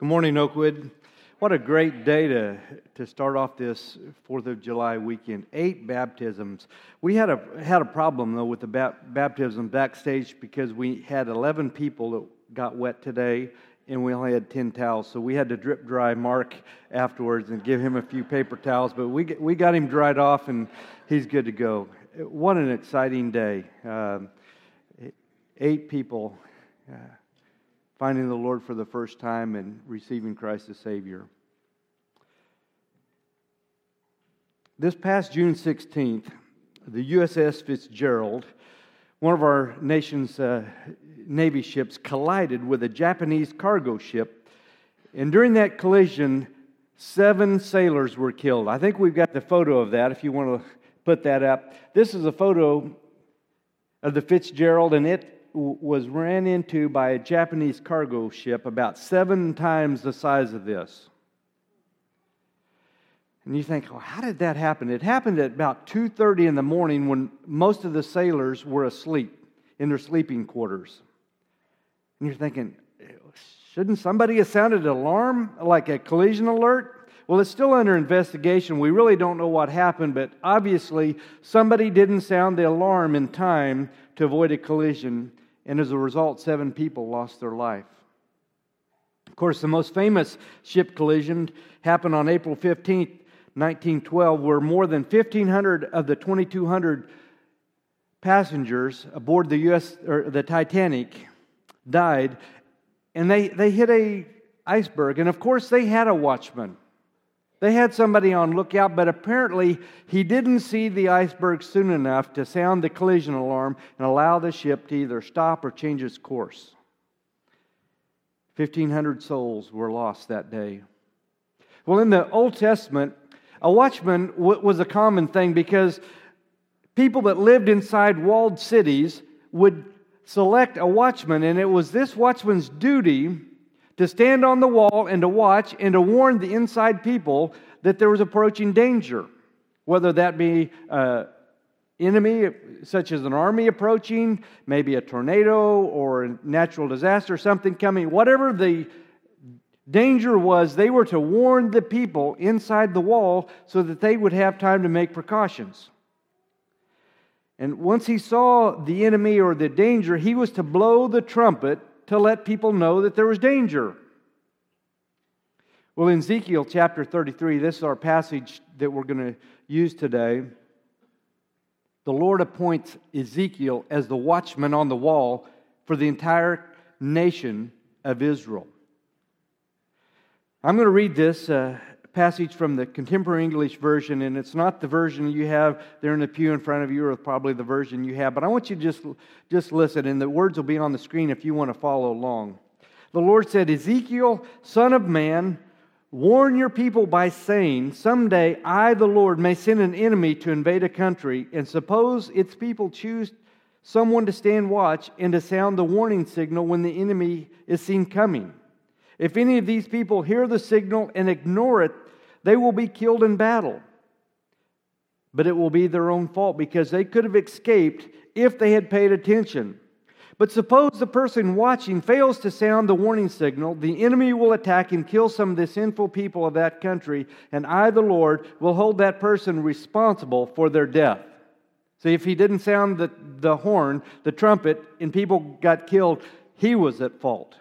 Good morning, Oakwood. What a great day to, to start off this 4th of July weekend. Eight baptisms. We had a, had a problem, though, with the baptism backstage because we had 11 people that got wet today and we only had 10 towels. So we had to drip dry Mark afterwards and give him a few paper towels. But we, we got him dried off and he's good to go. What an exciting day. Um, eight people. Uh, finding the Lord for the first time and receiving Christ as Savior. This past June 16th, the USS Fitzgerald, one of our nation's uh, Navy ships, collided with a Japanese cargo ship. And during that collision, seven sailors were killed. I think we've got the photo of that if you want to put that up. This is a photo of the Fitzgerald, and it was ran into by a Japanese cargo ship about seven times the size of this. And you think, well, how did that happen? It happened at about 2:30 in the morning when most of the sailors were asleep in their sleeping quarters. And you're thinking, shouldn't somebody have sounded an alarm like a collision alert? Well, it's still under investigation. We really don't know what happened, but obviously somebody didn't sound the alarm in time to avoid a collision, and as a result, seven people lost their life. Of course, the most famous ship collision happened on April 15, 1912, where more than 1,500 of the 2,200 passengers aboard the US or the Titanic died, and they, they hit a iceberg. And of course, they had a watchman. They had somebody on lookout, but apparently he didn't see the iceberg soon enough to sound the collision alarm and allow the ship to either stop or change its course. 1,500 souls were lost that day. Well, in the Old Testament, a watchman was a common thing because people that lived inside walled cities would select a watchman, and it was this watchman's duty to stand on the wall and to watch and to warn the inside people that there was approaching danger, whether that be an enemy such as an army approaching, maybe a tornado or a natural disaster, something coming, whatever the danger was, they were to warn the people inside the wall so that they would have time to make precautions. And once he saw the enemy or the danger, he was to blow the trumpet to let people know that there was danger. Well, in Ezekiel chapter 33, this is our passage that we're going to use today. The Lord appoints Ezekiel as the watchman on the wall for the entire nation of Israel. I'm going to read this uh, passage from the Contemporary English Version, and it's not the version you have there in the pew in front of you, or probably the version you have, but I want you to just, just listen, and the words will be on the screen if you want to follow along. The Lord said, Ezekiel, son of man, warn your people by saying, Someday I, the Lord, may send an enemy to invade a country, and suppose its people choose someone to stand watch and to sound the warning signal when the enemy is seen coming. If any of these people hear the signal and ignore it, they will be killed in battle. But it will be their own fault because they could have escaped if they had paid attention. But suppose the person watching fails to sound the warning signal, the enemy will attack and kill some of the sinful people of that country, and I, the Lord, will hold that person responsible for their death. See, if he didn't sound the, the horn, the trumpet, and people got killed, he was at fault.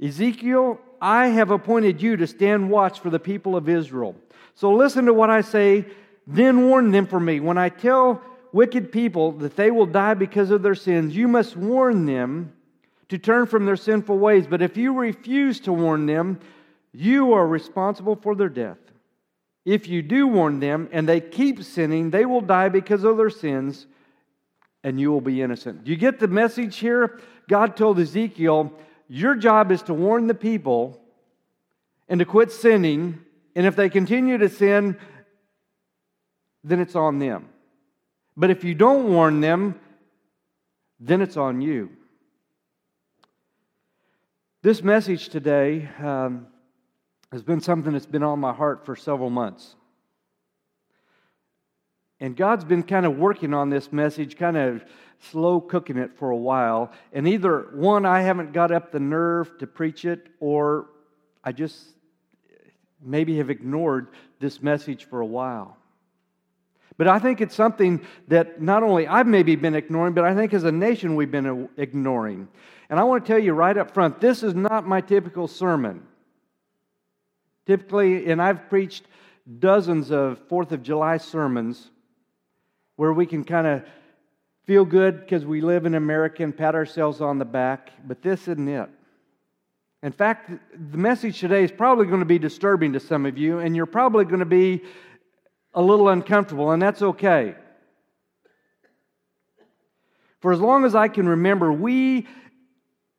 Ezekiel, I have appointed you to stand watch for the people of Israel. So listen to what I say, then warn them for me. When I tell wicked people that they will die because of their sins, you must warn them to turn from their sinful ways. But if you refuse to warn them, you are responsible for their death. If you do warn them and they keep sinning, they will die because of their sins, and you will be innocent. Do you get the message here? God told Ezekiel, your job is to warn the people and to quit sinning. And if they continue to sin, then it's on them. But if you don't warn them, then it's on you. This message today um, has been something that's been on my heart for several months. And God's been kind of working on this message, kind of slow cooking it for a while. And either one, I haven't got up the nerve to preach it, or I just maybe have ignored this message for a while. But I think it's something that not only I've maybe been ignoring, but I think as a nation we've been ignoring. And I want to tell you right up front this is not my typical sermon. Typically, and I've preached dozens of Fourth of July sermons where we can kind of feel good because we live in America and pat ourselves on the back, but this isn't it. In fact, the message today is probably going to be disturbing to some of you, and you're probably going to be a little uncomfortable, and that's okay. For as long as I can remember, we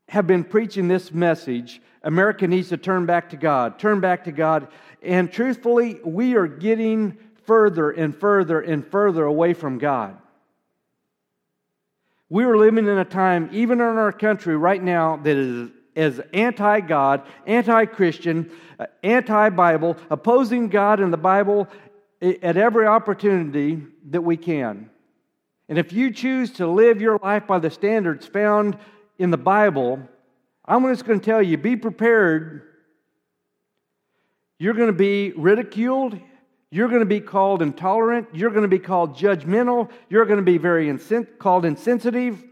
have been preaching this message America needs to turn back to God, turn back to God. And truthfully, we are getting further and further and further away from God. We are living in a time, even in our country right now, that is as anti God, anti Christian, uh, anti Bible, opposing God and the Bible at every opportunity that we can. And if you choose to live your life by the standards found in the Bible, I'm just going to tell you be prepared. You're going to be ridiculed. You're going to be called intolerant. You're going to be called judgmental. You're going to be very insen- called insensitive.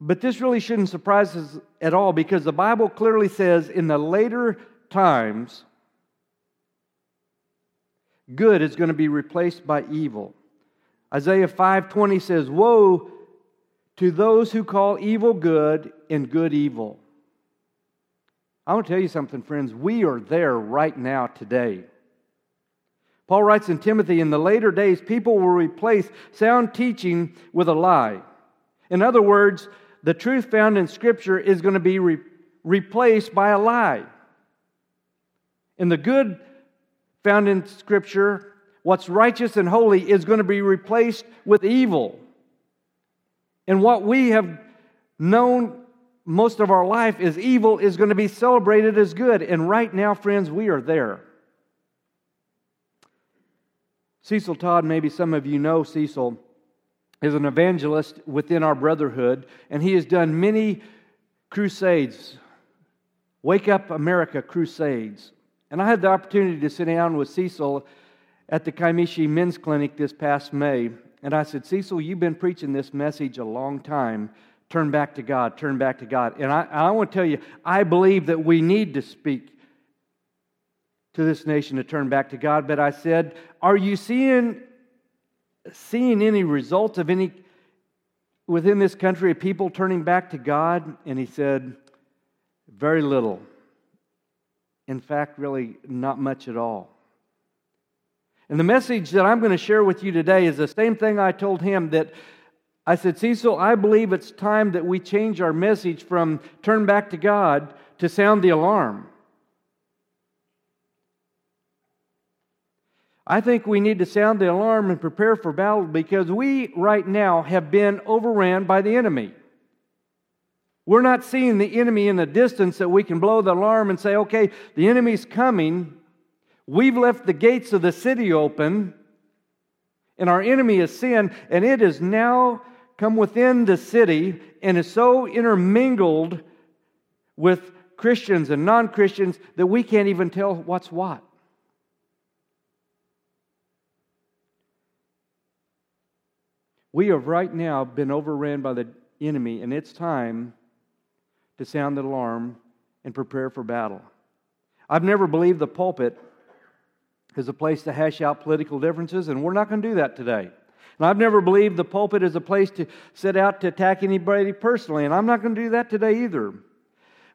But this really shouldn't surprise us at all because the Bible clearly says in the later times, good is going to be replaced by evil. Isaiah 5:20 says, "Woe to those who call evil good and good evil." I want to tell you something, friends. We are there right now today. Paul writes in Timothy, in the later days, people will replace sound teaching with a lie. In other words, the truth found in Scripture is going to be re- replaced by a lie. And the good found in Scripture, what's righteous and holy, is going to be replaced with evil. And what we have known most of our life is evil is going to be celebrated as good. And right now, friends, we are there. Cecil Todd, maybe some of you know Cecil, is an evangelist within our brotherhood, and he has done many crusades, Wake Up America crusades. And I had the opportunity to sit down with Cecil at the Kiamichi Men's Clinic this past May. And I said, Cecil, you've been preaching this message a long time. Turn back to God, turn back to God. And I, I want to tell you, I believe that we need to speak to this nation to turn back to God. But I said, Are you seeing, seeing any results of any within this country of people turning back to God? And he said, Very little. In fact, really not much at all. And the message that I'm going to share with you today is the same thing I told him that I said, Cecil, I believe it's time that we change our message from turn back to God to sound the alarm. I think we need to sound the alarm and prepare for battle because we right now have been overran by the enemy. We're not seeing the enemy in the distance that we can blow the alarm and say, okay, the enemy's coming. We've left the gates of the city open, and our enemy is sin, and it has now come within the city and is so intermingled with Christians and non Christians that we can't even tell what's what. We have right now been overran by the enemy, and it's time to sound the alarm and prepare for battle. I've never believed the pulpit is a place to hash out political differences, and we're not going to do that today. And I've never believed the pulpit is a place to set out to attack anybody personally, and I'm not going to do that today either.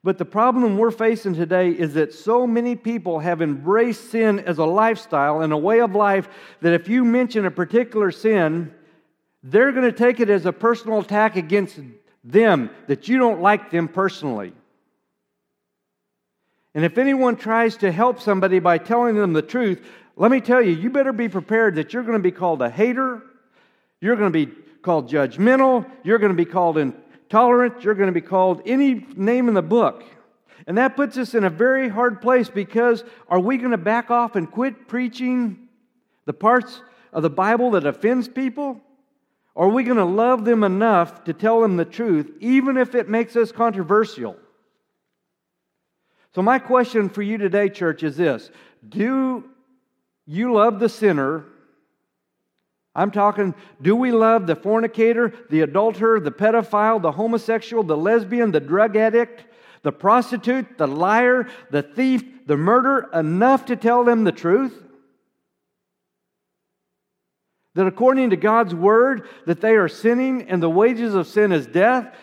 But the problem we're facing today is that so many people have embraced sin as a lifestyle and a way of life that if you mention a particular sin, they're going to take it as a personal attack against them, that you don't like them personally. And if anyone tries to help somebody by telling them the truth, let me tell you, you better be prepared that you're going to be called a hater, you're going to be called judgmental, you're going to be called intolerant, you're going to be called any name in the book. And that puts us in a very hard place because are we going to back off and quit preaching the parts of the Bible that offends people? Are we going to love them enough to tell them the truth, even if it makes us controversial? So, my question for you today, church, is this Do you love the sinner? I'm talking, do we love the fornicator, the adulterer, the pedophile, the homosexual, the lesbian, the drug addict, the prostitute, the liar, the thief, the murderer enough to tell them the truth? That according to God's word, that they are sinning and the wages of sin is death,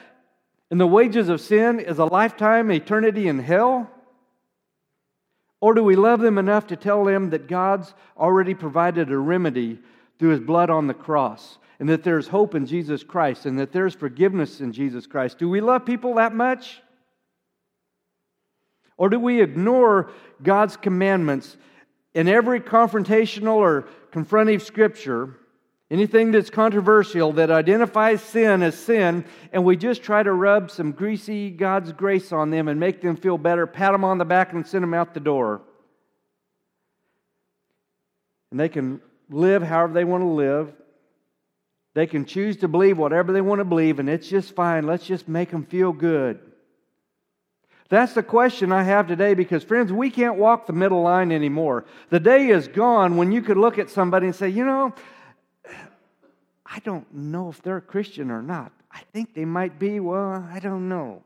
and the wages of sin is a lifetime, eternity in hell? Or do we love them enough to tell them that God's already provided a remedy through his blood on the cross, and that there's hope in Jesus Christ, and that there's forgiveness in Jesus Christ? Do we love people that much? Or do we ignore God's commandments in every confrontational or confrontive scripture? Anything that's controversial that identifies sin as sin, and we just try to rub some greasy God's grace on them and make them feel better, pat them on the back, and send them out the door. And they can live however they want to live. They can choose to believe whatever they want to believe, and it's just fine. Let's just make them feel good. That's the question I have today because, friends, we can't walk the middle line anymore. The day is gone when you could look at somebody and say, you know, I don't know if they're a Christian or not. I think they might be. Well, I don't know.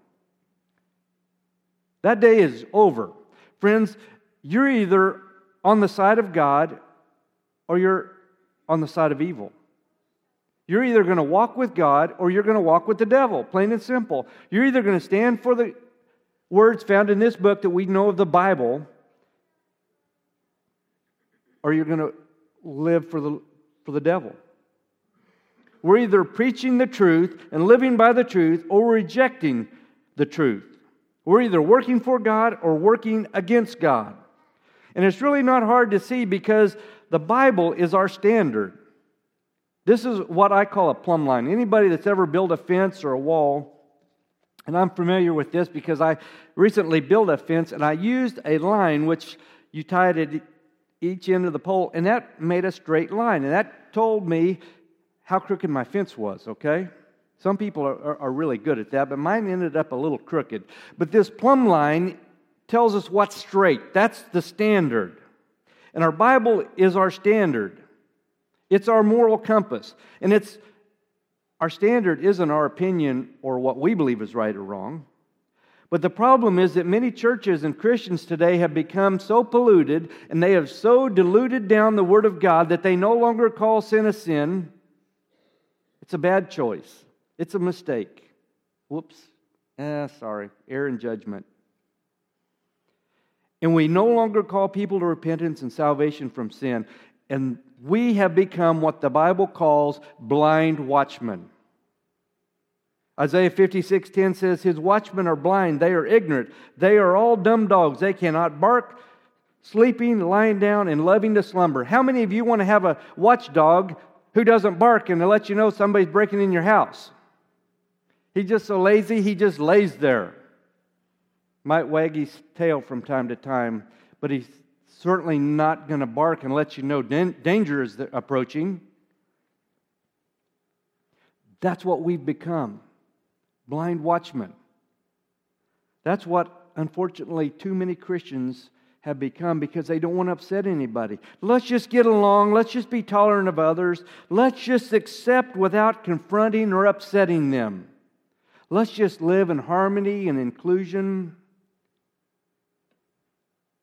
That day is over. Friends, you're either on the side of God or you're on the side of evil. You're either going to walk with God or you're going to walk with the devil, plain and simple. You're either going to stand for the words found in this book that we know of the Bible or you're going to live for the, for the devil. We're either preaching the truth and living by the truth or rejecting the truth. We're either working for God or working against God. And it's really not hard to see because the Bible is our standard. This is what I call a plumb line. Anybody that's ever built a fence or a wall, and I'm familiar with this because I recently built a fence and I used a line which you tied at each end of the pole, and that made a straight line. And that told me how crooked my fence was, okay? Some people are, are, are, really good at that, but mine ended up a little crooked. But this plumb line tells us what's straight. That's the standard. And our Bible is our standard. It's our moral compass. And it's our standard isn't our opinion or what we believe is right or wrong. But the problem is that many churches and Christians today have become so polluted and they have so diluted down the Word of God that they no longer call sin a sin it's a bad choice. It's a mistake. Whoops. Eh, sorry. Error in judgment. And we no longer call people to repentance and salvation from sin. And we have become what the Bible calls blind watchmen. Isaiah 56 10 says, His watchmen are blind, they are ignorant, they are all dumb dogs, they cannot bark, sleeping, lying down, and loving to slumber. How many of you want to have a watchdog who doesn't bark and to let you know somebody's breaking in your house. He's just so lazy, he just lays there. Might wag his tail from time to time, but he's certainly not going to bark and let you know danger is approaching. That's what we've become blind watchmen. That's what, unfortunately, too many Christians have become because they don't want to upset anybody. Let's just get along. Let's just be tolerant of others. Let's just accept without confronting or upsetting them. Let's just live in harmony and inclusion.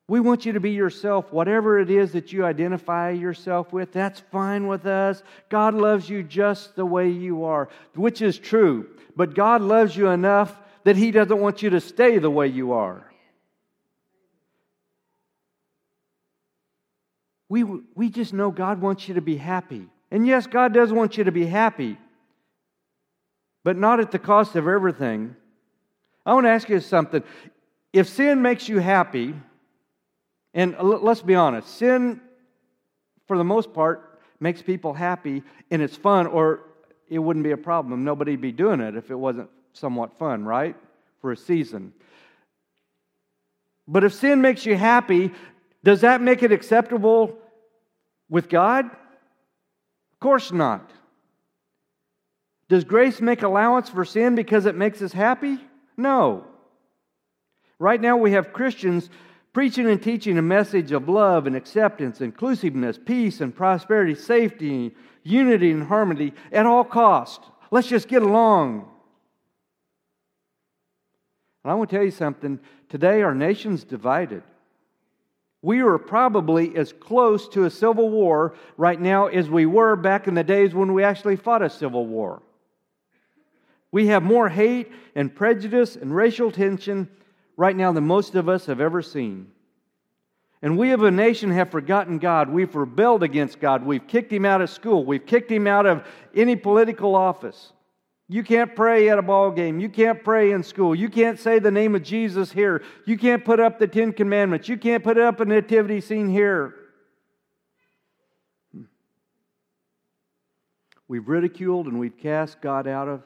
We want you to be yourself, whatever it is that you identify yourself with, that's fine with us. God loves you just the way you are, which is true. But God loves you enough that He doesn't want you to stay the way you are. We, we just know God wants you to be happy. And yes, God does want you to be happy, but not at the cost of everything. I want to ask you something. If sin makes you happy, and let's be honest, sin, for the most part, makes people happy and it's fun, or it wouldn't be a problem. Nobody'd be doing it if it wasn't somewhat fun, right? For a season. But if sin makes you happy, does that make it acceptable with God? Of course not. Does grace make allowance for sin because it makes us happy? No. Right now, we have Christians preaching and teaching a message of love and acceptance, inclusiveness, peace and prosperity, safety, unity and harmony at all cost. Let's just get along. And I want to tell you something. Today, our nation's divided. We are probably as close to a civil war right now as we were back in the days when we actually fought a civil war. We have more hate and prejudice and racial tension right now than most of us have ever seen. And we of a nation have forgotten God. We've rebelled against God. We've kicked him out of school. We've kicked him out of any political office. You can't pray at a ball game. You can't pray in school. You can't say the name of Jesus here. You can't put up the Ten Commandments. You can't put up a nativity scene here. We've ridiculed and we've cast God out of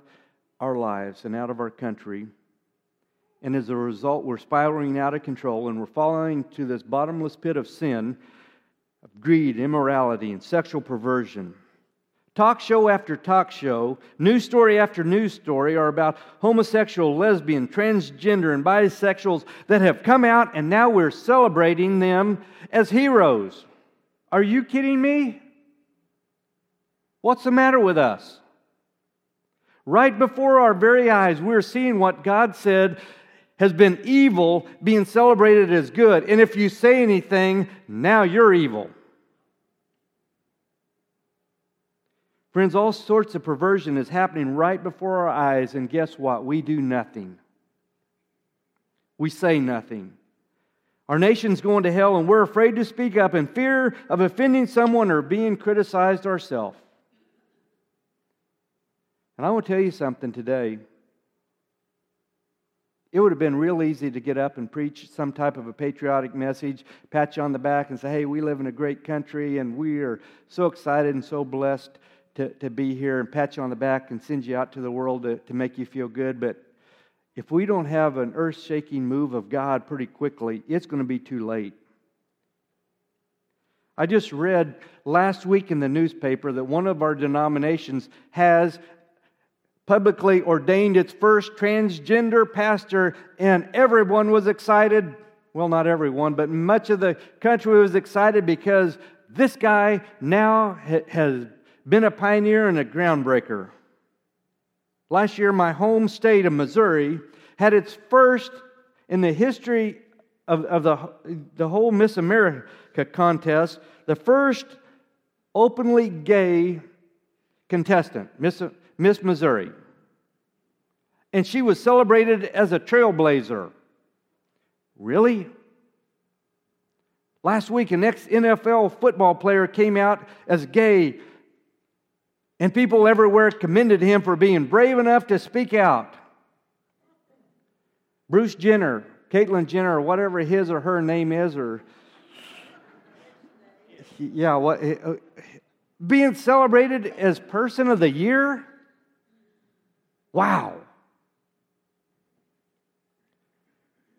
our lives and out of our country. And as a result, we're spiraling out of control and we're falling to this bottomless pit of sin, of greed, immorality, and sexual perversion. Talk show after talk show, news story after news story are about homosexual, lesbian, transgender, and bisexuals that have come out, and now we're celebrating them as heroes. Are you kidding me? What's the matter with us? Right before our very eyes, we're seeing what God said has been evil being celebrated as good. And if you say anything, now you're evil. Friends, all sorts of perversion is happening right before our eyes, and guess what? We do nothing. We say nothing. Our nation's going to hell, and we're afraid to speak up in fear of offending someone or being criticized ourselves. And I want to tell you something today. It would have been real easy to get up and preach some type of a patriotic message, pat you on the back, and say, hey, we live in a great country, and we are so excited and so blessed to, to be here and pat you on the back and send you out to the world to, to make you feel good. But if we don't have an earth shaking move of God pretty quickly, it's going to be too late. I just read last week in the newspaper that one of our denominations has publicly ordained its first transgender pastor, and everyone was excited. Well, not everyone, but much of the country was excited because this guy now has been a pioneer and a groundbreaker. Last year, my home state of Missouri had its first in the history of, of the, the whole Miss America contest, the first openly gay contestant, Miss, Miss Missouri. And she was celebrated as a trailblazer. Really? Last week, an ex NFL football player came out as gay and people everywhere commended him for being brave enough to speak out. Bruce Jenner, Caitlyn Jenner, whatever his or her name is, or yeah, what uh, being celebrated as person of the year? Wow.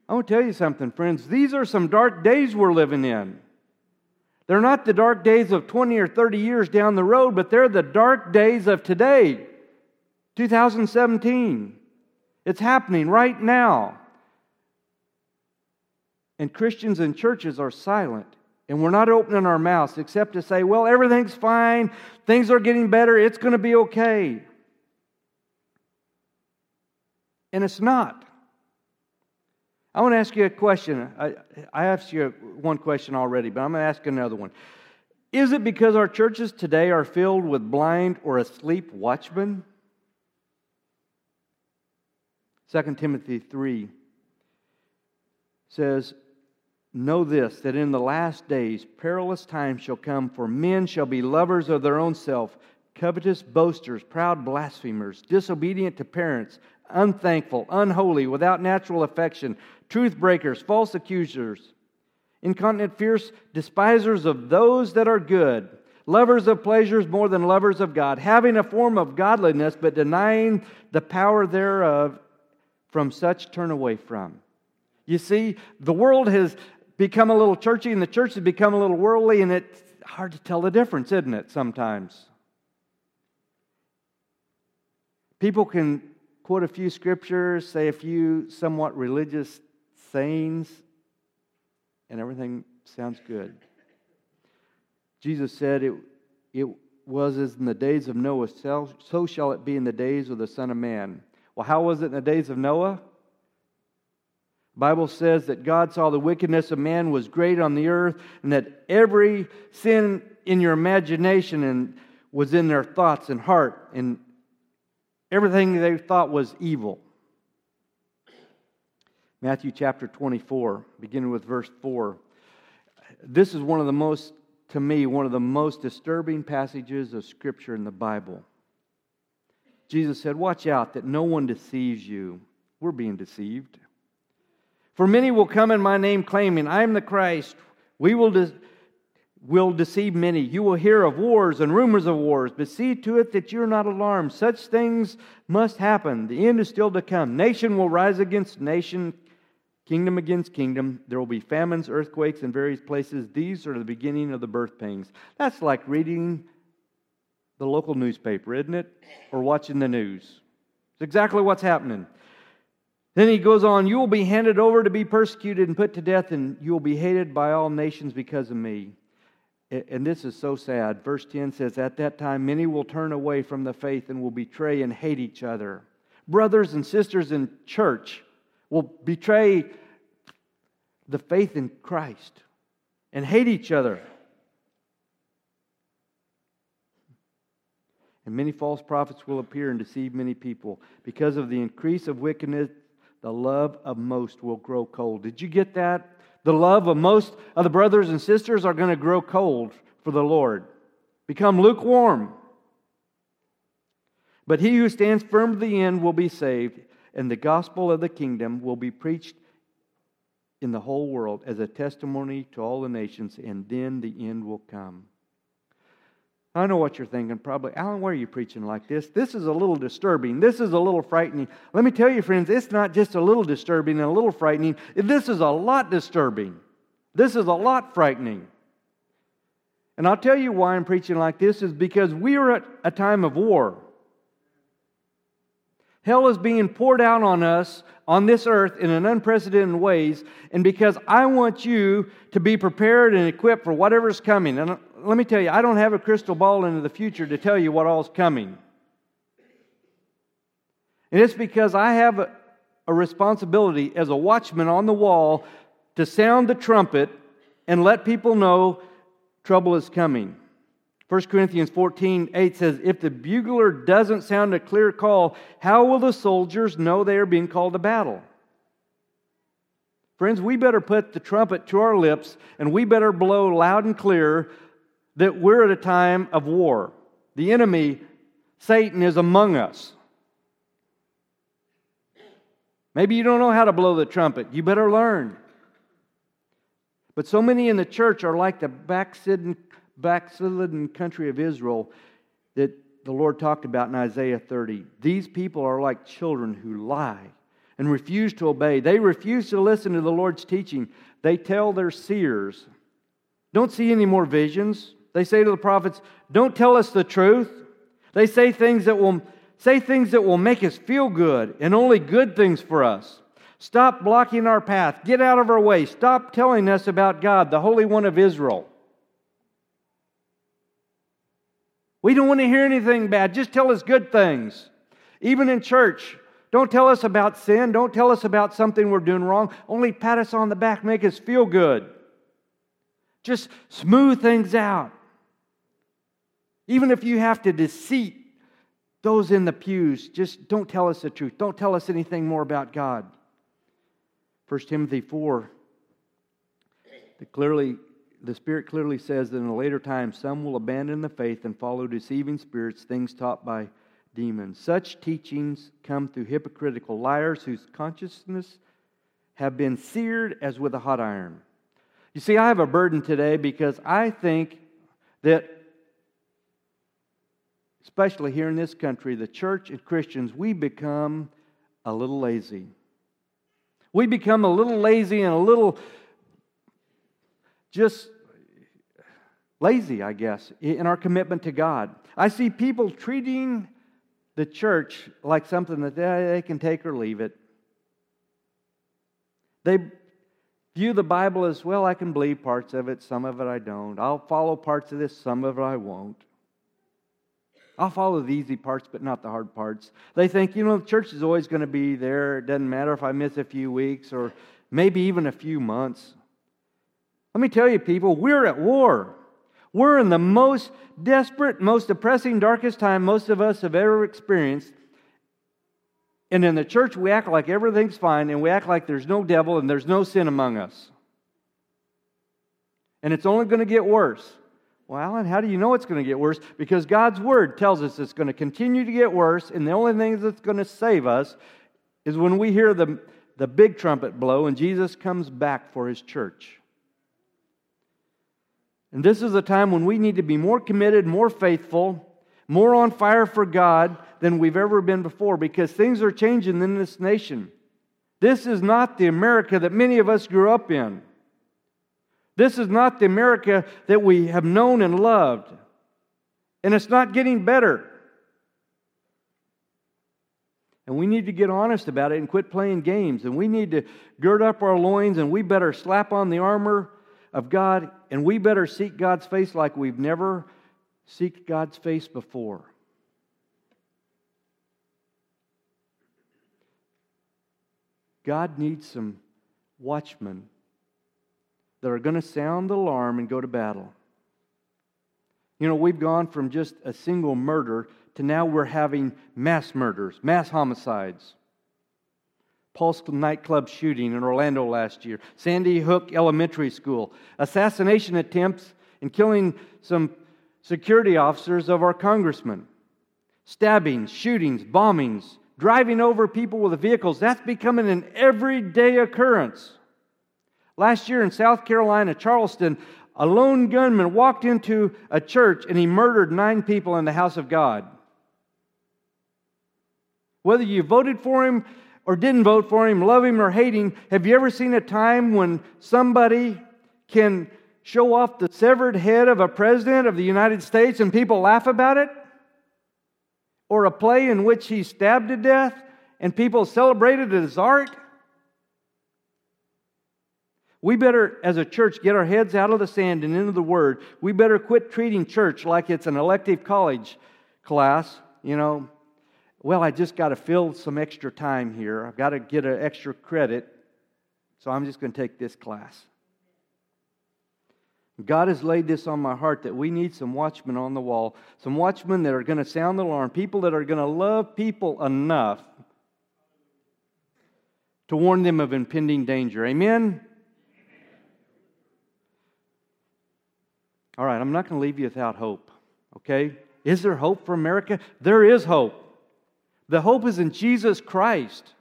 I want to tell you something, friends. These are some dark days we're living in. They're not the dark days of 20 or 30 years down the road, but they're the dark days of today, 2017. It's happening right now. And Christians and churches are silent. And we're not opening our mouths except to say, well, everything's fine. Things are getting better. It's going to be okay. And it's not. I want to ask you a question. I, I asked you one question already, but I'm going to ask another one. Is it because our churches today are filled with blind or asleep watchmen? 2 Timothy 3 says, Know this, that in the last days perilous times shall come, for men shall be lovers of their own self, covetous boasters, proud blasphemers, disobedient to parents, unthankful, unholy, without natural affection truth breakers, false accusers, incontinent, fierce despisers of those that are good, lovers of pleasures more than lovers of God, having a form of godliness, but denying the power thereof, from such turn away from. You see, the world has become a little churchy and the church has become a little worldly, and it's hard to tell the difference, isn't it, sometimes? People can quote a few scriptures, say a few somewhat religious sayings, and everything sounds good. Jesus said it, it was as in the days of Noah, so shall it be in the days of the Son of Man. Well, how was it in the days of Noah? Bible says that God saw the wickedness of man was great on the earth, and that every sin in your imagination and was in their thoughts and heart, and everything they thought was evil. Matthew chapter 24, beginning with verse 4. This is one of the most, to me, one of the most disturbing passages of Scripture in the Bible. Jesus said, Watch out that no one deceives you. We're being deceived. For many will come in my name claiming, I am the Christ. We will, will deceive many. You will hear of wars and rumors of wars, but see to it that you're not alarmed. Such things must happen. The end is still to come. Nation will rise against nation, kingdom against kingdom. There will be famines, earthquakes in various places. These are the beginning of the birth pains. That's like reading the local newspaper, isn't it? Or watching the news. It's exactly what's happening. Then he goes on, You will be handed over to be persecuted and put to death, and you will be hated by all nations because of me. And this is so sad. Verse 10 says, At that time, many will turn away from the faith and will betray and hate each other. Brothers and sisters in church will betray the faith in Christ and hate each other. And many false prophets will appear and deceive many people. Because of the increase of wickedness, the love of most will grow cold. Did you get that? The love of most of the brothers and sisters are going to grow cold for the Lord, become lukewarm. But he who stands firm to the end will be saved, and the gospel of the kingdom will be preached in the whole world as a testimony to all the nations, and then the end will come. I know what you're thinking, probably. Alan, why are you preaching like this? This is a little disturbing. This is a little frightening. Let me tell you, friends, it's not just a little disturbing and a little frightening. This is a lot disturbing. This is a lot frightening. And I'll tell you why I'm preaching like this is because we are at a time of war. Hell is being poured out on us on this earth in an unprecedented ways, and because I want you to be prepared and equipped for whatever's coming. And let me tell you, I don't have a crystal ball into the future to tell you what all's coming. And it's because I have a, a responsibility as a watchman on the wall to sound the trumpet and let people know trouble is coming. 1 Corinthians 14 8 says, If the bugler doesn't sound a clear call, how will the soldiers know they are being called to battle? Friends, we better put the trumpet to our lips and we better blow loud and clear that we're at a time of war. The enemy, Satan, is among us. Maybe you don't know how to blow the trumpet. You better learn. But so many in the church are like the backslidden, backslidden country of Israel that the Lord talked about in Isaiah 30. These people are like children who lie and refuse to obey. They refuse to listen to the Lord's teaching. They tell their seers, Don't see any more visions. They say to the prophets, Don't tell us the truth. They say things that will say things that will make us feel good and only good things for us. Stop blocking our path. Get out of our way. Stop telling us about God, the Holy One of Israel. We don't want to hear anything bad. Just tell us good things. Even in church, don't tell us about sin. Don't tell us about something we're doing wrong. Only pat us on the back, make us feel good. Just smooth things out. Even if you have to deceit those in the pews, just don't tell us the truth. Don't tell us anything more about God. 1 Timothy 4, the, clearly, the Spirit clearly says that in a later time some will abandon the faith and follow deceiving spirits, things taught by demons. Such teachings come through hypocritical liars whose consciousness have been seared as with a hot iron. You see, I have a burden today because I think that especially here in this country, the church and Christians, we become a little lazy. We become a little lazy and a little just lazy, I guess, in our commitment to God. I see people treating the church like something that they can take or leave it. They view the Bible as well, I can believe parts of it, some of it I don't. I'll follow parts of this, some of it I won't. I'll follow the easy parts, but not the hard parts. They think, you know, the church is always going to be there. It doesn't matter if I miss a few weeks or maybe even a few months. Let me tell you, people, we're at war. We're in the most desperate, most depressing, darkest time most of us have ever experienced. And in the church, we act like everything's fine and we act like there's no devil and there's no sin among us. And it's only going to get worse. Well, Alan, how do you know it's going to get worse? Because God's Word tells us it's going to continue to get worse, and the only thing that's going to save us is when we hear the, the big trumpet blow and Jesus comes back for His church. And this is a time when we need to be more committed, more faithful, more on fire for God than we've ever been before because things are changing in this nation. This is not the America that many of us grew up in. This is not the America that we have known and loved. And it's not getting better. And we need to get honest about it and quit playing games. And we need to gird up our loins and we better slap on the armor of God and we better seek God's face like we've never seeked God's face before. God needs some watchmen that are going to sound the alarm and go to battle. You know, we've gone from just a single murder to now we're having mass murders, mass homicides. Pulse nightclub shooting in Orlando last year, Sandy Hook Elementary School, assassination attempts and killing some security officers of our congressman, stabbings, shootings, bombings, driving over people with vehicles. That's becoming an everyday occurrence. Last year in South Carolina, Charleston, a lone gunman walked into a church and he murdered nine people in the house of God. Whether you voted for him or didn't vote for him, love him or hate him, have you ever seen a time when somebody can show off the severed head of a president of the United States and people laugh about it? Or a play in which he stabbed to death and people celebrated as art? We better, as a church, get our heads out of the sand and into the Word. We better quit treating church like it's an elective college class. You know, well, I just got to fill some extra time here. I've got to get an extra credit, so I'm just going to take this class. God has laid this on my heart that we need some watchmen on the wall, some watchmen that are going to sound the alarm, people that are going to love people enough to warn them of impending danger. Amen? All right, I'm not going to leave you without hope, okay? Is there hope for America? There is hope. The hope is in Jesus Christ.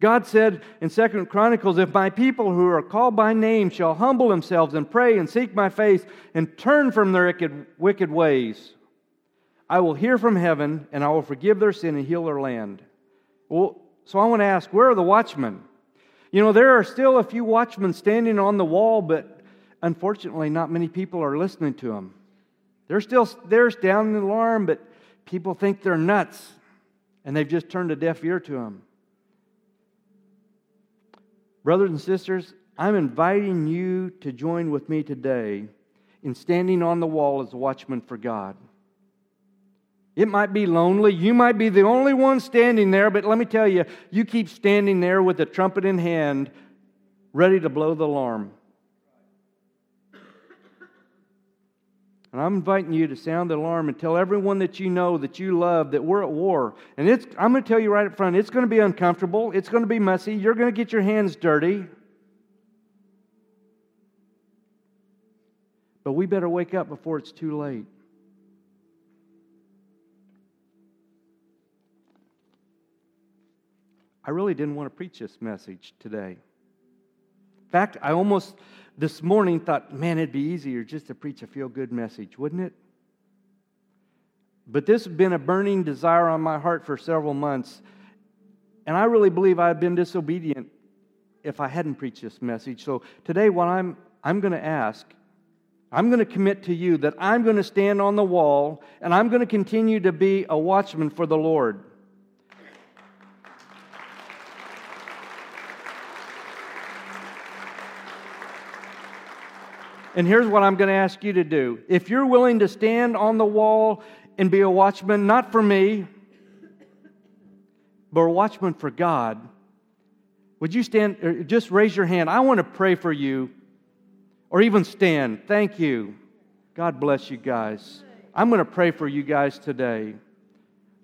God said in Second Chronicles, If my people who are called by name shall humble themselves and pray and seek my face and turn from their wicked, wicked ways, I will hear from heaven and I will forgive their sin and heal their land. Well, so I want to ask, where are the watchmen? You know, there are still a few watchmen standing on the wall, but unfortunately, not many people are listening to them. They're still there sounding the alarm, but people think they're nuts, and they've just turned a deaf ear to them. Brothers and sisters, I'm inviting you to join with me today in standing on the wall as a watchman for God. It might be lonely. You might be the only one standing there, but let me tell you, you keep standing there with the trumpet in hand, ready to blow the alarm. And I'm inviting you to sound the alarm and tell everyone that you know, that you love, that we're at war. And it's, I'm going to tell you right up front, it's going to be uncomfortable. It's going to be messy. You're going to get your hands dirty. But we better wake up before it's too late. I really didn't want to preach this message today. In fact, I almost this morning thought, man, it'd be easier just to preach a feel good message, wouldn't it? But this has been a burning desire on my heart for several months. And I really believe I've been disobedient if I hadn't preached this message. So today, what I'm, I'm going to ask, I'm going to commit to you that I'm going to stand on the wall and I'm going to continue to be a watchman for the Lord. And here's what I'm going to ask you to do. If you're willing to stand on the wall and be a watchman, not for me, but a watchman for God, would you stand, just raise your hand? I want to pray for you, or even stand. Thank you. God bless you guys. I'm going to pray for you guys today.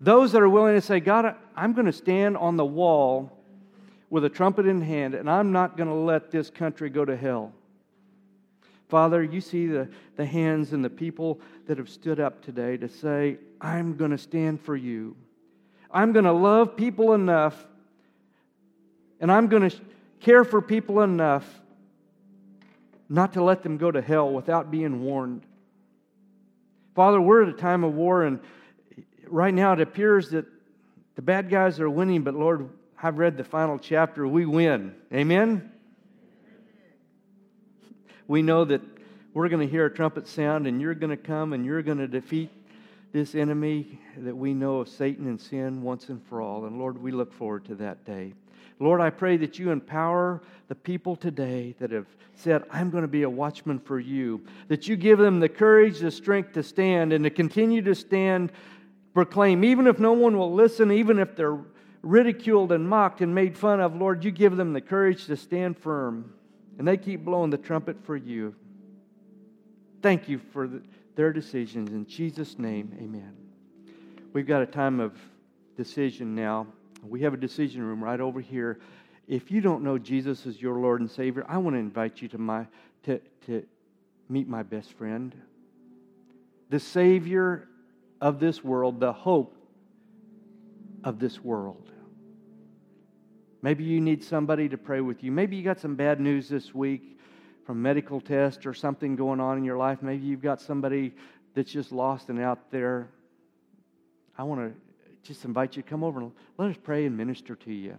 Those that are willing to say, God, I'm going to stand on the wall with a trumpet in hand, and I'm not going to let this country go to hell. Father, you see the, the hands and the people that have stood up today to say, I'm going to stand for you. I'm going to love people enough, and I'm going to care for people enough not to let them go to hell without being warned. Father, we're at a time of war, and right now it appears that the bad guys are winning, but Lord, I've read the final chapter. We win. Amen? We know that we're going to hear a trumpet sound, and you're going to come and you're going to defeat this enemy that we know of Satan and sin once and for all. And Lord, we look forward to that day. Lord, I pray that you empower the people today that have said, I'm going to be a watchman for you, that you give them the courage, the strength to stand and to continue to stand, proclaim, even if no one will listen, even if they're ridiculed and mocked and made fun of, Lord, you give them the courage to stand firm. And they keep blowing the trumpet for you. Thank you for the, their decisions. In Jesus' name, amen. We've got a time of decision now. We have a decision room right over here. If you don't know Jesus as your Lord and Savior, I want to invite you to, my, to, to meet my best friend, the Savior of this world, the hope of this world. Maybe you need somebody to pray with you. Maybe you got some bad news this week from medical test or something going on in your life. Maybe you've got somebody that's just lost and out there. I want to just invite you to come over and let us pray and minister to you.